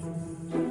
大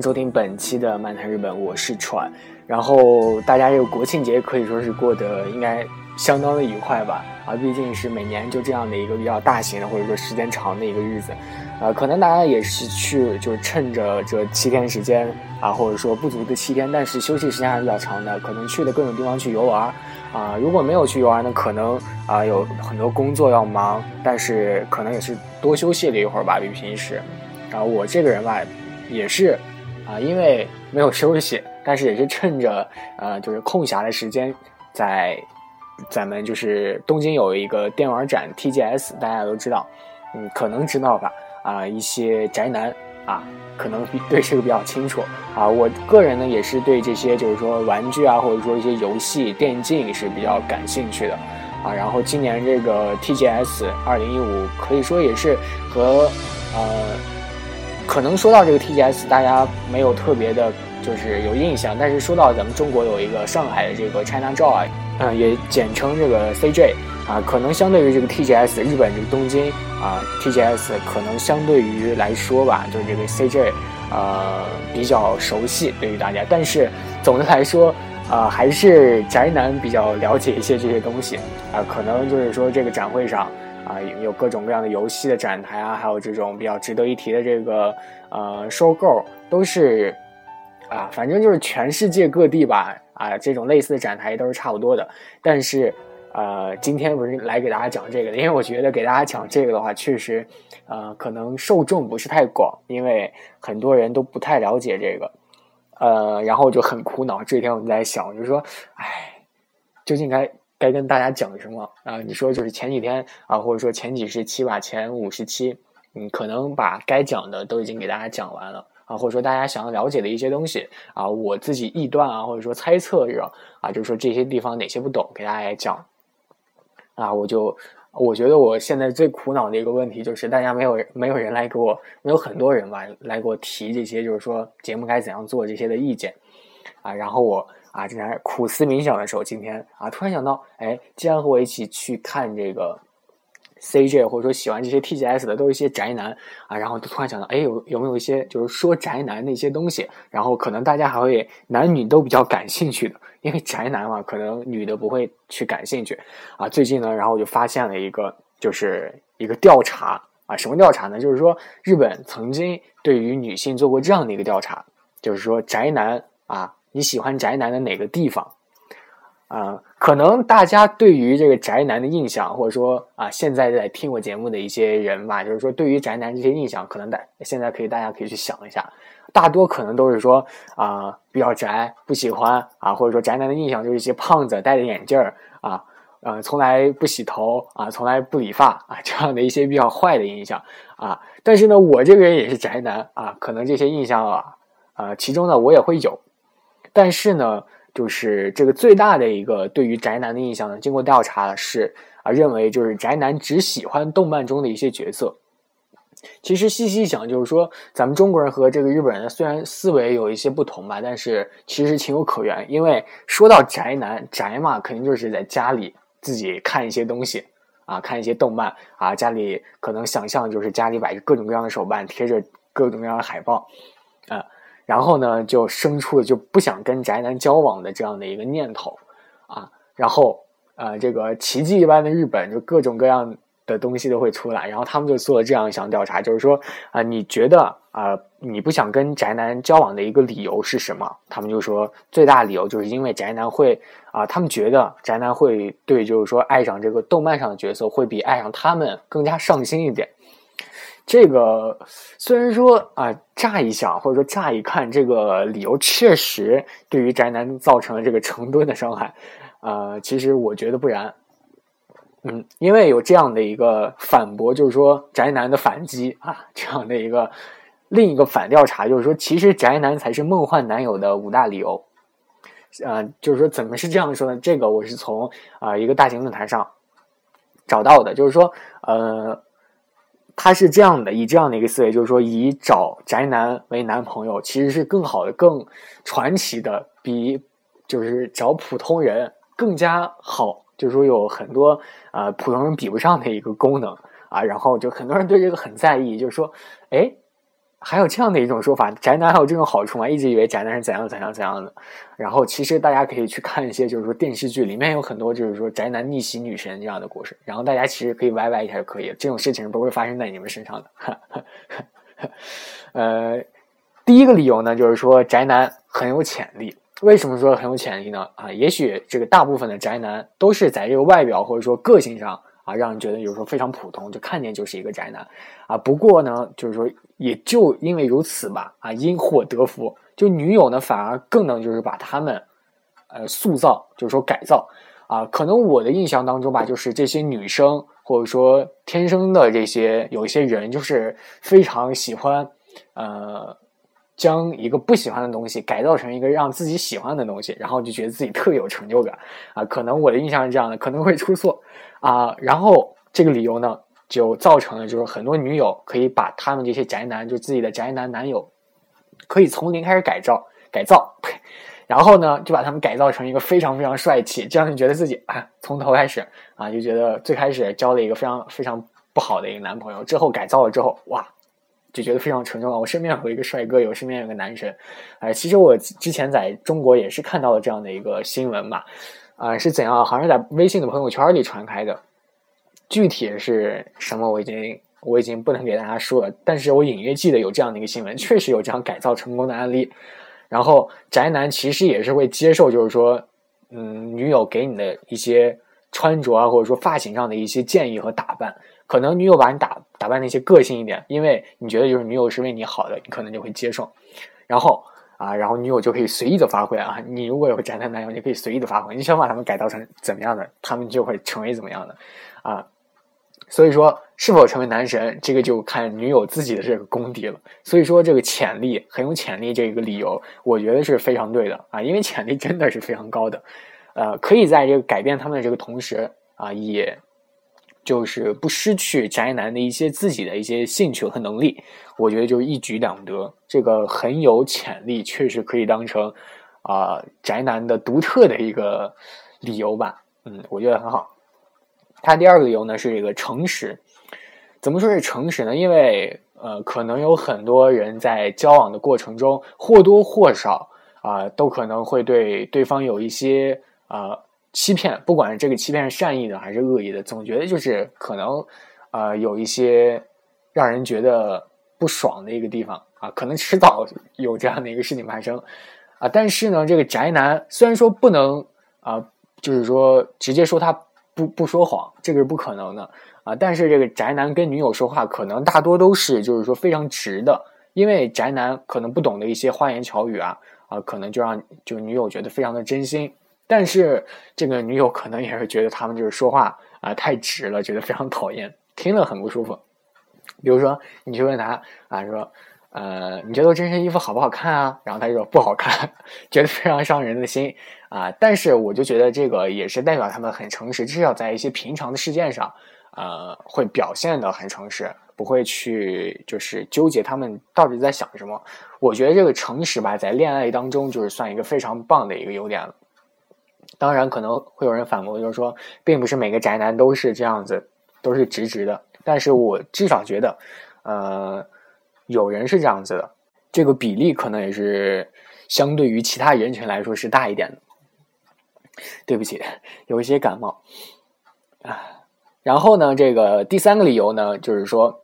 收听本期的漫谈日本，我是川。然后大家这个国庆节可以说是过得应该相当的愉快吧？啊，毕竟是每年就这样的一个比较大型的或者说时间长的一个日子，啊，可能大家也是去就是趁着这七天时间啊，或者说不足的七天，但是休息时间还是比较长的，可能去的各种地方去游玩啊。如果没有去游玩呢，可能啊有很多工作要忙，但是可能也是多休息了一会儿吧，比平时。啊，我这个人吧。也是，啊，因为没有休息，但是也是趁着呃，就是空暇的时间，在咱们就是东京有一个电玩展 TGS，大家都知道，嗯，可能知道吧？啊，一些宅男啊，可能对这个比较清楚啊。我个人呢，也是对这些就是说玩具啊，或者说一些游戏电竞是比较感兴趣的啊。然后今年这个 TGS 二零一五可以说也是和呃。可能说到这个 TGS，大家没有特别的，就是有印象。但是说到咱们中国有一个上海的这个 China Joy，嗯，也简称这个 CJ 啊，可能相对于这个 TGS，日本这个东京啊，TGS 可能相对于来说吧，就是这个 CJ，呃，比较熟悉对于大家。但是总的来说，啊，还是宅男比较了解一些这些东西啊，可能就是说这个展会上。啊，有各种各样的游戏的展台啊，还有这种比较值得一提的这个呃收购，都是啊，反正就是全世界各地吧啊，这种类似的展台都是差不多的。但是呃，今天不是来给大家讲这个的，因为我觉得给大家讲这个的话，确实呃可能受众不是太广，因为很多人都不太了解这个，呃，然后就很苦恼。这天我们在想，就是说，哎，究竟该。该跟大家讲什么啊？你说就是前几天啊，或者说前几十期吧，前五十期，嗯，可能把该讲的都已经给大家讲完了啊，或者说大家想要了解的一些东西啊，我自己臆断啊，或者说猜测着啊，就是说这些地方哪些不懂，给大家讲啊，我就我觉得我现在最苦恼的一个问题就是大家没有没有人来给我，没有很多人吧来给我提这些，就是说节目该怎样做这些的意见啊，然后我。啊，正在苦思冥想的时候，今天啊，突然想到，哎，既然和我一起去看这个 CJ，或者说喜欢这些 TGS 的，都是一些宅男啊，然后就突然想到，哎，有有没有一些就是说宅男的一些东西，然后可能大家还会男女都比较感兴趣的，因为宅男嘛，可能女的不会去感兴趣啊。最近呢，然后我就发现了一个，就是一个调查啊，什么调查呢？就是说日本曾经对于女性做过这样的一个调查，就是说宅男啊。你喜欢宅男的哪个地方？啊，可能大家对于这个宅男的印象，或者说啊，现在在听我节目的一些人吧，就是说对于宅男这些印象，可能大现在可以大家可以去想一下，大多可能都是说啊比较宅，不喜欢啊，或者说宅男的印象就是一些胖子戴着眼镜儿啊，呃，从来不洗头啊，从来不理发啊，这样的一些比较坏的印象啊。但是呢，我这个人也是宅男啊，可能这些印象啊，啊，其中呢我也会有。但是呢，就是这个最大的一个对于宅男的印象呢，经过调查是啊，认为就是宅男只喜欢动漫中的一些角色。其实细细想，就是说咱们中国人和这个日本人虽然思维有一些不同吧，但是其实情有可原。因为说到宅男，宅嘛，肯定就是在家里自己看一些东西啊，看一些动漫啊，家里可能想象就是家里摆着各种各样的手办，贴着各种各样的海报啊。然后呢，就生出了就不想跟宅男交往的这样的一个念头，啊，然后呃，这个奇迹一般的日本就各种各样的东西都会出来，然后他们就做了这样一项调查，就是说啊，你觉得啊，你不想跟宅男交往的一个理由是什么？他们就说最大理由就是因为宅男会啊，他们觉得宅男会对就是说爱上这个动漫上的角色会比爱上他们更加上心一点。这个虽然说啊，乍一想或者说乍一看，这个理由确实对于宅男造成了这个成吨的伤害，呃，其实我觉得不然，嗯，因为有这样的一个反驳，就是说宅男的反击啊，这样的一个另一个反调查就是说，其实宅男才是梦幻男友的五大理由。呃，就是说怎么是这样说呢？这个我是从啊一个大型论坛上找到的，就是说，呃，他是这样的，以这样的一个思维，就是说，以找宅男为男朋友，其实是更好的、更传奇的，比就是找普通人更加好，就是说有很多呃普通人比不上的一个功能啊。然后就很多人对这个很在意，就是说，哎。还有这样的一种说法，宅男还有这种好处吗？一直以为宅男是怎样怎样怎样的。然后其实大家可以去看一些，就是说电视剧里面有很多就是说宅男逆袭女神这样的故事。然后大家其实可以歪歪一下就可以了，这种事情不会发生在你们身上的。呃，第一个理由呢，就是说宅男很有潜力。为什么说很有潜力呢？啊，也许这个大部分的宅男都是在这个外表或者说个性上。啊，让人觉得有时候非常普通，就看见就是一个宅男，啊，不过呢，就是说也就因为如此吧，啊，因祸得福，就女友呢反而更能就是把他们，呃，塑造，就是说改造，啊，可能我的印象当中吧，就是这些女生或者说天生的这些有一些人，就是非常喜欢，呃。将一个不喜欢的东西改造成一个让自己喜欢的东西，然后就觉得自己特有成就感啊！可能我的印象是这样的，可能会出错啊。然后这个理由呢，就造成了就是很多女友可以把他们这些宅男，就自己的宅男男友，可以从零开始改造改造，然后呢就把他们改造成一个非常非常帅气，这样就觉得自己啊从头开始啊就觉得最开始交了一个非常非常不好的一个男朋友，之后改造了之后哇。就觉得非常沉重了。我身边有一个帅哥，有身边有个男神，哎，其实我之前在中国也是看到了这样的一个新闻嘛，啊，是怎样？好像在微信的朋友圈里传开的，具体是什么我已经我已经不能给大家说了，但是我隐约记得有这样的一个新闻，确实有这样改造成功的案例。然后宅男其实也是会接受，就是说，嗯，女友给你的一些穿着啊，或者说发型上的一些建议和打扮。可能女友把你打打扮那些个性一点，因为你觉得就是女友是为你好的，你可能就会接受。然后啊，然后女友就可以随意的发挥啊。你如果有宅男男友，你可以随意的发挥，你想把他们改造成怎么样的，他们就会成为怎么样的啊。所以说，是否成为男神，这个就看女友自己的这个功底了。所以说，这个潜力很有潜力这个理由，我觉得是非常对的啊，因为潜力真的是非常高的，呃，可以在这个改变他们的这个同时啊，也。就是不失去宅男的一些自己的一些兴趣和能力，我觉得就一举两得，这个很有潜力，确实可以当成啊宅男的独特的一个理由吧。嗯，我觉得很好。他第二个理由呢是这个诚实，怎么说是诚实呢？因为呃，可能有很多人在交往的过程中或多或少啊，都可能会对对方有一些啊。欺骗，不管是这个欺骗是善意的还是恶意的，总觉得就是可能，呃，有一些让人觉得不爽的一个地方啊，可能迟早有这样的一个事情发生啊。但是呢，这个宅男虽然说不能啊，就是说直接说他不不说谎，这个是不可能的啊。但是这个宅男跟女友说话，可能大多都是就是说非常直的，因为宅男可能不懂的一些花言巧语啊啊，可能就让就女友觉得非常的真心。但是这个女友可能也是觉得他们就是说话啊太直了，觉得非常讨厌，听了很不舒服。比如说，你去问他啊，说呃，你觉得我这身衣服好不好看啊？然后他就说不好看，觉得非常伤人的心啊。但是我就觉得这个也是代表他们很诚实，至少在一些平常的事件上，呃，会表现的很诚实，不会去就是纠结他们到底在想什么。我觉得这个诚实吧，在恋爱当中就是算一个非常棒的一个优点了。当然可能会有人反驳，就是说，并不是每个宅男都是这样子，都是直直的。但是我至少觉得，呃，有人是这样子的，这个比例可能也是相对于其他人群来说是大一点的。对不起，有一些感冒啊。然后呢，这个第三个理由呢，就是说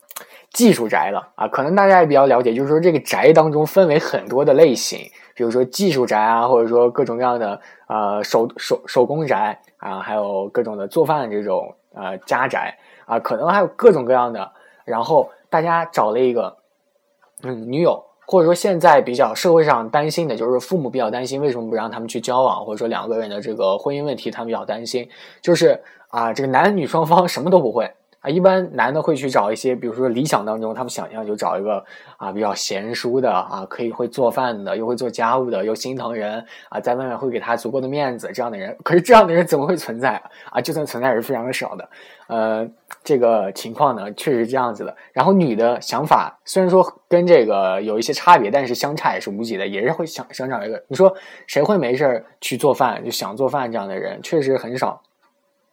技术宅了啊。可能大家也比较了解，就是说这个宅当中分为很多的类型。比如说技术宅啊，或者说各种各样的呃手手手工宅啊，还有各种的做饭这种呃家宅啊，可能还有各种各样的。然后大家找了一个嗯女友，或者说现在比较社会上担心的就是父母比较担心为什么不让他们去交往，或者说两个人的这个婚姻问题，他们比较担心，就是啊这个男女双方什么都不会啊，一般男的会去找一些，比如说理想当中，他们想象就找一个啊比较贤淑的啊，可以会做饭的，又会做家务的，又心疼人啊，在外面会给他足够的面子这样的人。可是这样的人怎么会存在啊？就算存在也是非常的少的。呃，这个情况呢，确实是这样子的。然后女的想法虽然说跟这个有一些差别，但是相差也是无几的，也是会想想找一个。你说谁会没事去做饭，就想做饭这样的人，确实很少。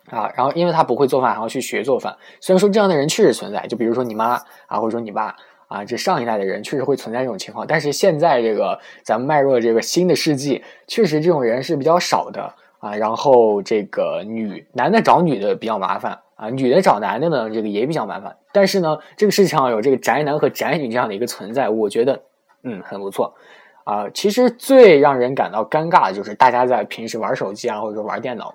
啊，然后因为他不会做饭，还要去学做饭。虽然说这样的人确实存在，就比如说你妈啊，或者说你爸啊，这上一代的人确实会存在这种情况。但是现在这个咱们迈入了这个新的世纪，确实这种人是比较少的啊。然后这个女男的找女的比较麻烦啊，女的找男的呢，这个也比较麻烦。但是呢，这个世界上有这个宅男和宅女这样的一个存在，我觉得嗯很不错啊。其实最让人感到尴尬的就是大家在平时玩手机啊，或者说玩电脑。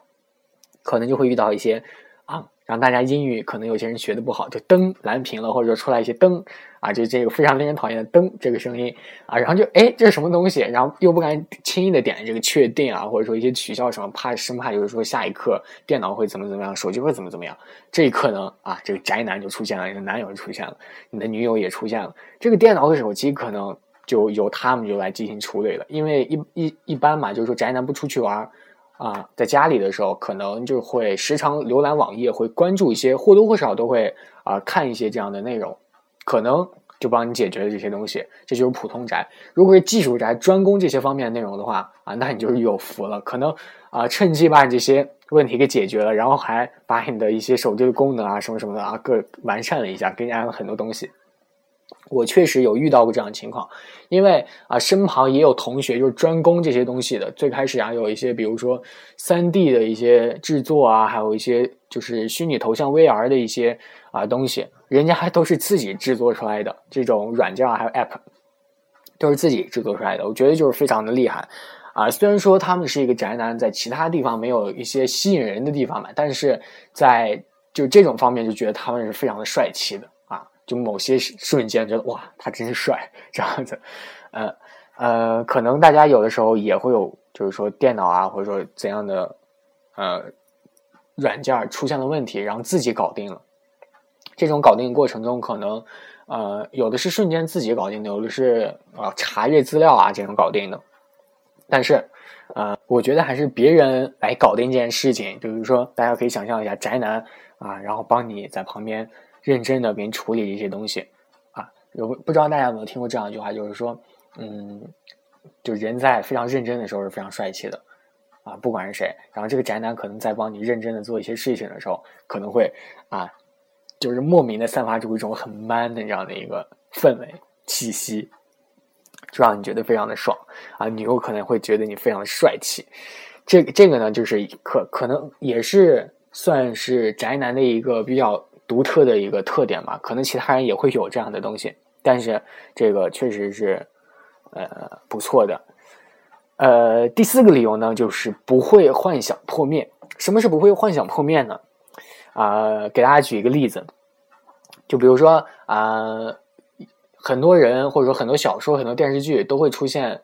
可能就会遇到一些啊，让大家英语可能有些人学的不好，就灯蓝屏了，或者说出来一些灯啊，就这个非常令人讨厌的灯这个声音啊，然后就哎这是什么东西，然后又不敢轻易的点这个确定啊，或者说一些取消什么，怕生怕就是说下一刻电脑会怎么怎么样，手机会怎么怎么样，这一刻呢啊，这个宅男就出现了，你的男友就出现了，你的女友也出现了，这个电脑和手机可能就由他们就来进行处理了，因为一一一般嘛，就是说宅男不出去玩。啊，在家里的时候，可能就会时常浏览网页，会关注一些或多或少都会啊看一些这样的内容，可能就帮你解决了这些东西。这就是普通宅。如果是技术宅，专攻这些方面的内容的话啊，那你就是有福了，可能啊趁机把你这些问题给解决了，然后还把你的一些手机的功能啊什么什么的啊各完善了一下，给你安了很多东西。我确实有遇到过这样的情况，因为啊，身旁也有同学就是专攻这些东西的。最开始啊，有一些比如说三 D 的一些制作啊，还有一些就是虚拟头像 VR 的一些啊东西，人家还都是自己制作出来的这种软件还有 App，都是自己制作出来的。我觉得就是非常的厉害啊。虽然说他们是一个宅男，在其他地方没有一些吸引人的地方嘛，但是在就这种方面就觉得他们是非常的帅气的。就某些瞬间觉得哇，他真帅这样子，呃呃，可能大家有的时候也会有，就是说电脑啊，或者说怎样的呃软件出现了问题，然后自己搞定了。这种搞定过程中，可能呃有的是瞬间自己搞定的，有的是啊查阅资料啊这种搞定的。但是呃，我觉得还是别人来搞定这件事情，比如说大家可以想象一下宅男啊，然后帮你在旁边。认真的给你处理一些东西，啊，有不知道大家有没有听过这样一句话，就是说，嗯，就人在非常认真的时候是非常帅气的，啊，不管是谁，然后这个宅男可能在帮你认真的做一些事情的时候，可能会啊，就是莫名的散发出一种很 man 的这样的一个氛围气息，就让你觉得非常的爽，啊，女友可能会觉得你非常的帅气，这个这个呢，就是可可能也是算是宅男的一个比较。独特的一个特点嘛，可能其他人也会有这样的东西，但是这个确实是呃不错的。呃，第四个理由呢，就是不会幻想破灭。什么是不会幻想破灭呢？啊，给大家举一个例子，就比如说啊，很多人或者说很多小说、很多电视剧都会出现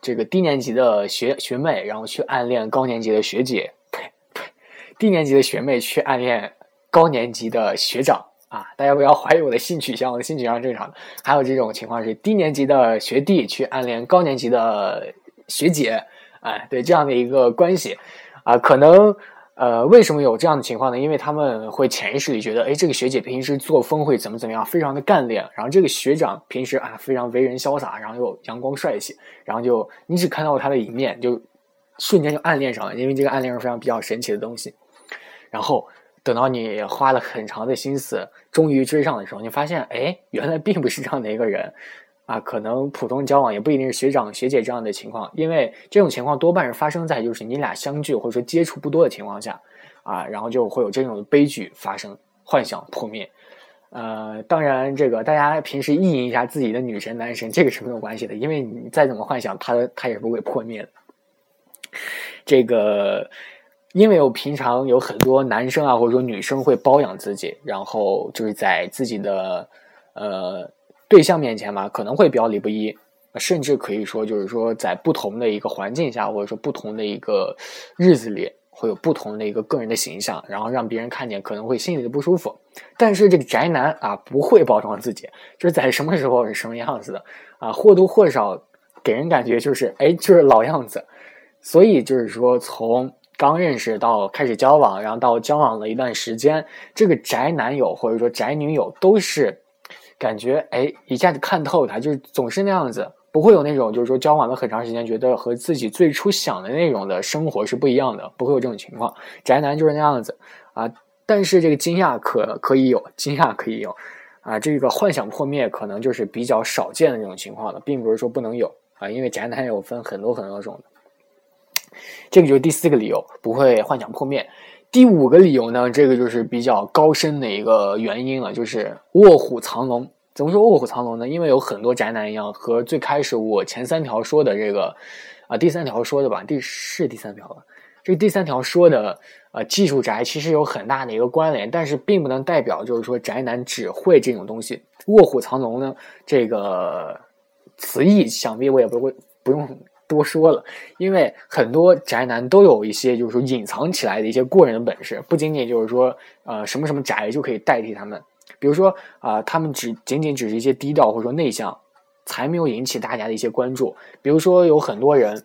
这个低年级的学学妹，然后去暗恋高年级的学姐，呸呸，低年级的学妹去暗恋。高年级的学长啊，大家不要怀疑我的性取向，我的性取向正常的。还有这种情况是低年级的学弟去暗恋高年级的学姐，哎，对这样的一个关系啊，可能呃，为什么有这样的情况呢？因为他们会潜意识里觉得，哎，这个学姐平时作风会怎么怎么样，非常的干练，然后这个学长平时啊非常为人潇洒，然后又阳光帅气，然后就你只看到他的一面，就瞬间就暗恋上了，因为这个暗恋是非常比较神奇的东西，然后。等到你花了很长的心思，终于追上的时候，你发现，哎，原来并不是这样的一个人，啊，可能普通交往也不一定是学长学姐这样的情况，因为这种情况多半是发生在就是你俩相聚或者说接触不多的情况下，啊，然后就会有这种悲剧发生，幻想破灭。呃，当然，这个大家平时意淫一下自己的女神男神，这个是没有关系的，因为你再怎么幻想，他他也不会破灭的。这个。因为我平常有很多男生啊，或者说女生会包养自己，然后就是在自己的呃对象面前嘛，可能会表里不一，甚至可以说就是说在不同的一个环境下，或者说不同的一个日子里，会有不同的一个个人的形象，然后让别人看见可能会心里的不舒服。但是这个宅男啊，不会包装自己，就是在什么时候是什么样子的啊，或多或少给人感觉就是哎，就是老样子。所以就是说，从刚认识到开始交往，然后到交往了一段时间，这个宅男友或者说宅女友都是感觉哎，一下子看透他，就是总是那样子。不会有那种，就是说交往了很长时间，觉得和自己最初想的那种的生活是不一样的，不会有这种情况。宅男就是那样子啊，但是这个惊讶可可以有，惊讶可以有啊，这个幻想破灭可能就是比较少见的这种情况了，并不是说不能有啊，因为宅男有分很多很多种的。这个就是第四个理由，不会幻想破灭。第五个理由呢，这个就是比较高深的一个原因了，就是卧虎藏龙。怎么说卧虎藏龙呢？因为有很多宅男一样，和最开始我前三条说的这个，啊，第三条说的吧，第是第三条吧。这第三条说的，呃，技术宅其实有很大的一个关联，但是并不能代表就是说宅男只会这种东西。卧虎藏龙呢，这个词义想必我也不会不用多说了，因为很多宅男都有一些就是说隐藏起来的一些过人的本事，不仅仅就是说呃什么什么宅就可以代替他们。比如说啊，他们只仅仅只是一些低调或者说内向，才没有引起大家的一些关注。比如说有很多人，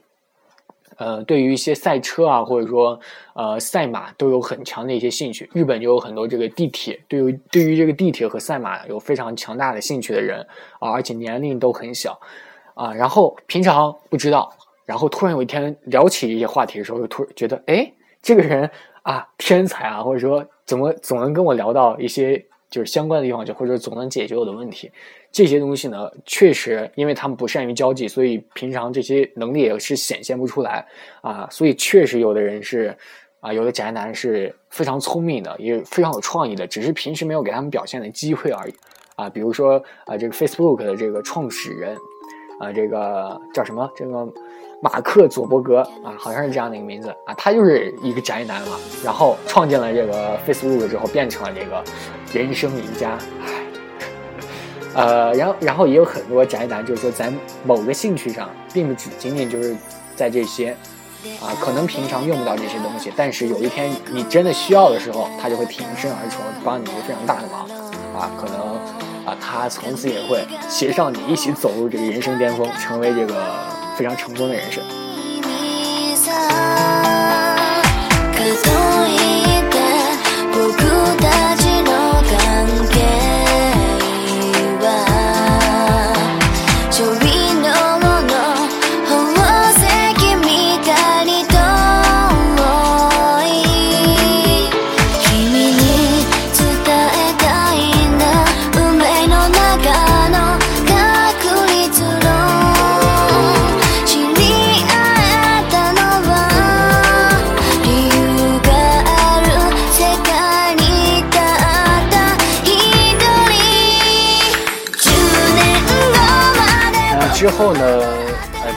呃，对于一些赛车啊，或者说呃赛马都有很强的一些兴趣。日本就有很多这个地铁，对于对于这个地铁和赛马有非常强大的兴趣的人啊，而且年龄都很小啊。然后平常不知道，然后突然有一天聊起一些话题的时候，就突觉得哎，这个人啊天才啊，或者说怎么总能跟我聊到一些。就是相关的地方，就或者总能解决我的问题。这些东西呢，确实因为他们不善于交际，所以平常这些能力也是显现不出来啊。所以确实有的人是啊，有的宅男是非常聪明的，也非常有创意的，只是平时没有给他们表现的机会而已啊。比如说啊，这个 Facebook 的这个创始人啊，这个叫什么？这个。马克·佐伯格啊，好像是这样的一个名字啊，他就是一个宅男嘛，然后创建了这个 Facebook 之后，变成了这个人生赢家。呃，然后然后也有很多宅男，就是说在某个兴趣上，并不只仅仅就是在这些啊，可能平常用不到这些东西，但是有一天你真的需要的时候，他就会挺身而出，帮你一个非常大的忙啊，可能啊，他从此也会携上你一起走入这个人生巅峰，成为这个。非常成功的人生。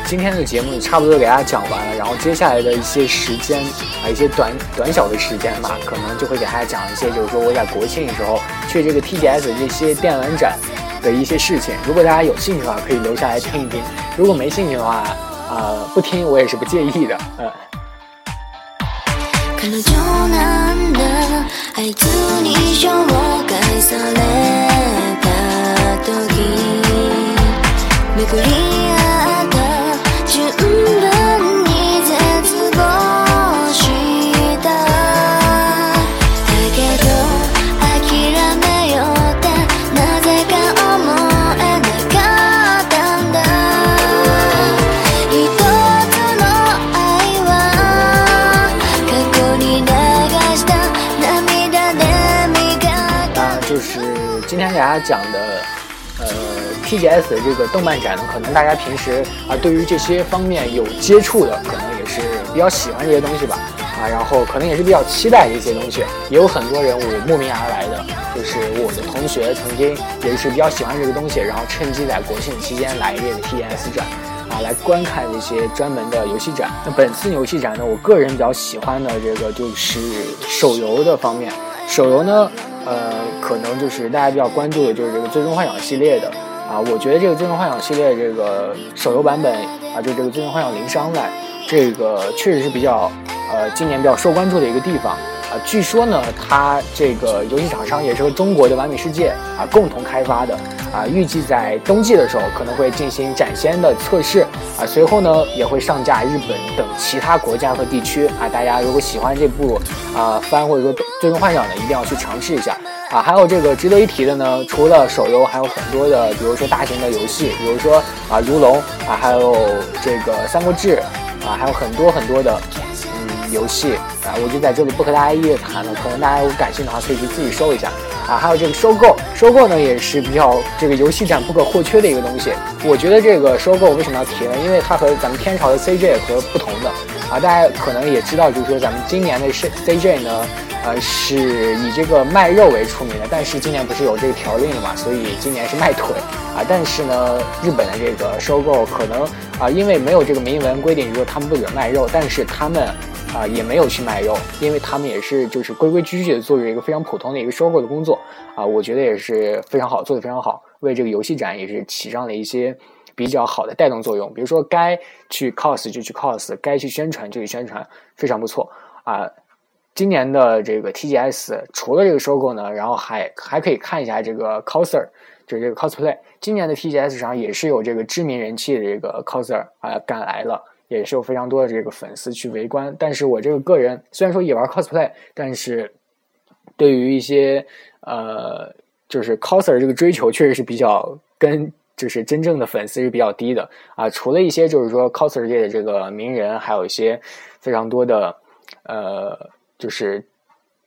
今天的节目差不多给大家讲完了，然后接下来的一些时间啊，一些短短小的时间吧，可能就会给大家讲一些，就是说我在国庆的时候去这个 TGS 这些电玩展的一些事情。如果大家有兴趣的话，可以留下来听一听；如果没兴趣的话，啊，不听我也是不介意的，嗯。就是给大家讲的。TGS 的这个动漫展呢，可能大家平时啊对于这些方面有接触的，可能也是比较喜欢这些东西吧，啊，然后可能也是比较期待这些东西。也有很多人我慕名而来的，就是我的同学曾经也是比较喜欢这个东西，然后趁机在国庆期间来这个 TGS 展，啊，来观看这些专门的游戏展。那本次游戏展呢，我个人比较喜欢的这个就是手游的方面。手游呢，呃，可能就是大家比较关注的就是这个《最终幻想》系列的。啊，我觉得这个《最终幻想》系列这个手游版本啊，就这个《最终幻想零伤害》，这个确实是比较呃今年比较受关注的一个地方。啊，据说呢，它这个游戏厂商也是和中国的完美世界啊共同开发的啊，预计在冬季的时候可能会进行展先的测试啊，随后呢也会上架日本等其他国家和地区啊。大家如果喜欢这部啊番或者说最终幻想的，一定要去尝试一下啊。还有这个值得一提的呢，除了手游，还有很多的，比如说大型的游戏，比如说啊如龙啊，还有这个三国志啊，还有很多很多的嗯。游戏啊，我就在这里不和大家一一谈了。可能大家有感兴趣的话，可以去自己搜一下啊。还有这个收购，收购呢也是比较这个游戏展不可或缺的一个东西。我觉得这个收购为什么要提呢？因为它和咱们天朝的 CJ 和不同的啊。大家可能也知道，就是说咱们今年的 CJ 呢，呃，是以这个卖肉为出名的。但是今年不是有这个条令了嘛，所以今年是卖腿啊。但是呢，日本的这个收购可能啊，因为没有这个明文规定就说他们不准卖肉，但是他们。啊，也没有去卖肉，因为他们也是就是规规矩矩的做着一个非常普通的一个收购的工作啊，我觉得也是非常好，做的非常好，为这个游戏展也是起上了一些比较好的带动作用。比如说该去 cos 就去 cos，该去宣传就去宣传，非常不错啊。今年的这个 TGS 除了这个收购呢，然后还还可以看一下这个 coser，就是这个 cosplay。今年的 TGS 上也是有这个知名人气的这个 coser 啊赶来了。也是有非常多的这个粉丝去围观，但是我这个个人虽然说也玩 cosplay，但是对于一些呃就是 coser 这个追求确实是比较跟就是真正的粉丝是比较低的啊。除了一些就是说 coser 界的这个名人，还有一些非常多的呃就是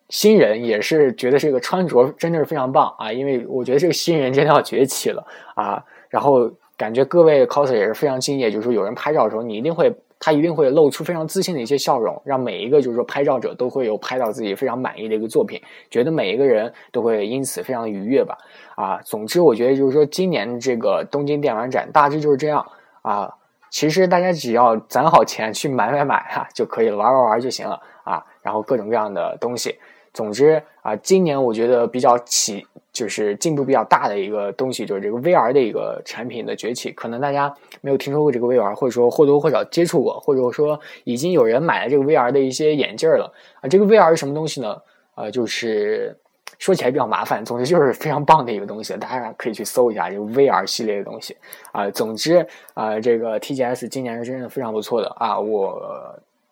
新人，也是觉得这个穿着真的是非常棒啊。因为我觉得这个新人真的要崛起了啊，然后。感觉各位 coser 也是非常敬业，就是说有人拍照的时候，你一定会，他一定会露出非常自信的一些笑容，让每一个就是说拍照者都会有拍到自己非常满意的一个作品，觉得每一个人都会因此非常愉悦吧。啊，总之我觉得就是说今年这个东京电玩展大致就是这样啊。其实大家只要攒好钱去买买买啊就可以了，玩玩玩就行了啊。然后各种各样的东西，总之啊，今年我觉得比较起。就是进步比较大的一个东西，就是这个 VR 的一个产品的崛起。可能大家没有听说过这个 VR，或者说或多或少接触过，或者说已经有人买了这个 VR 的一些眼镜了啊。这个 VR 是什么东西呢？呃，就是说起来比较麻烦，总之就是非常棒的一个东西，大家可以去搜一下这个 VR 系列的东西啊。总之啊，这个 TGS 今年是真的非常不错的啊。我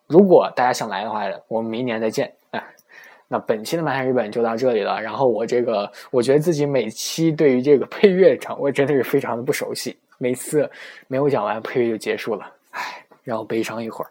如果大家想来的话，我们明年再见。那本期的漫谈日本就到这里了。然后我这个，我觉得自己每期对于这个配乐掌握真的是非常的不熟悉，每次没有讲完配乐就结束了，唉，让我悲伤一会儿。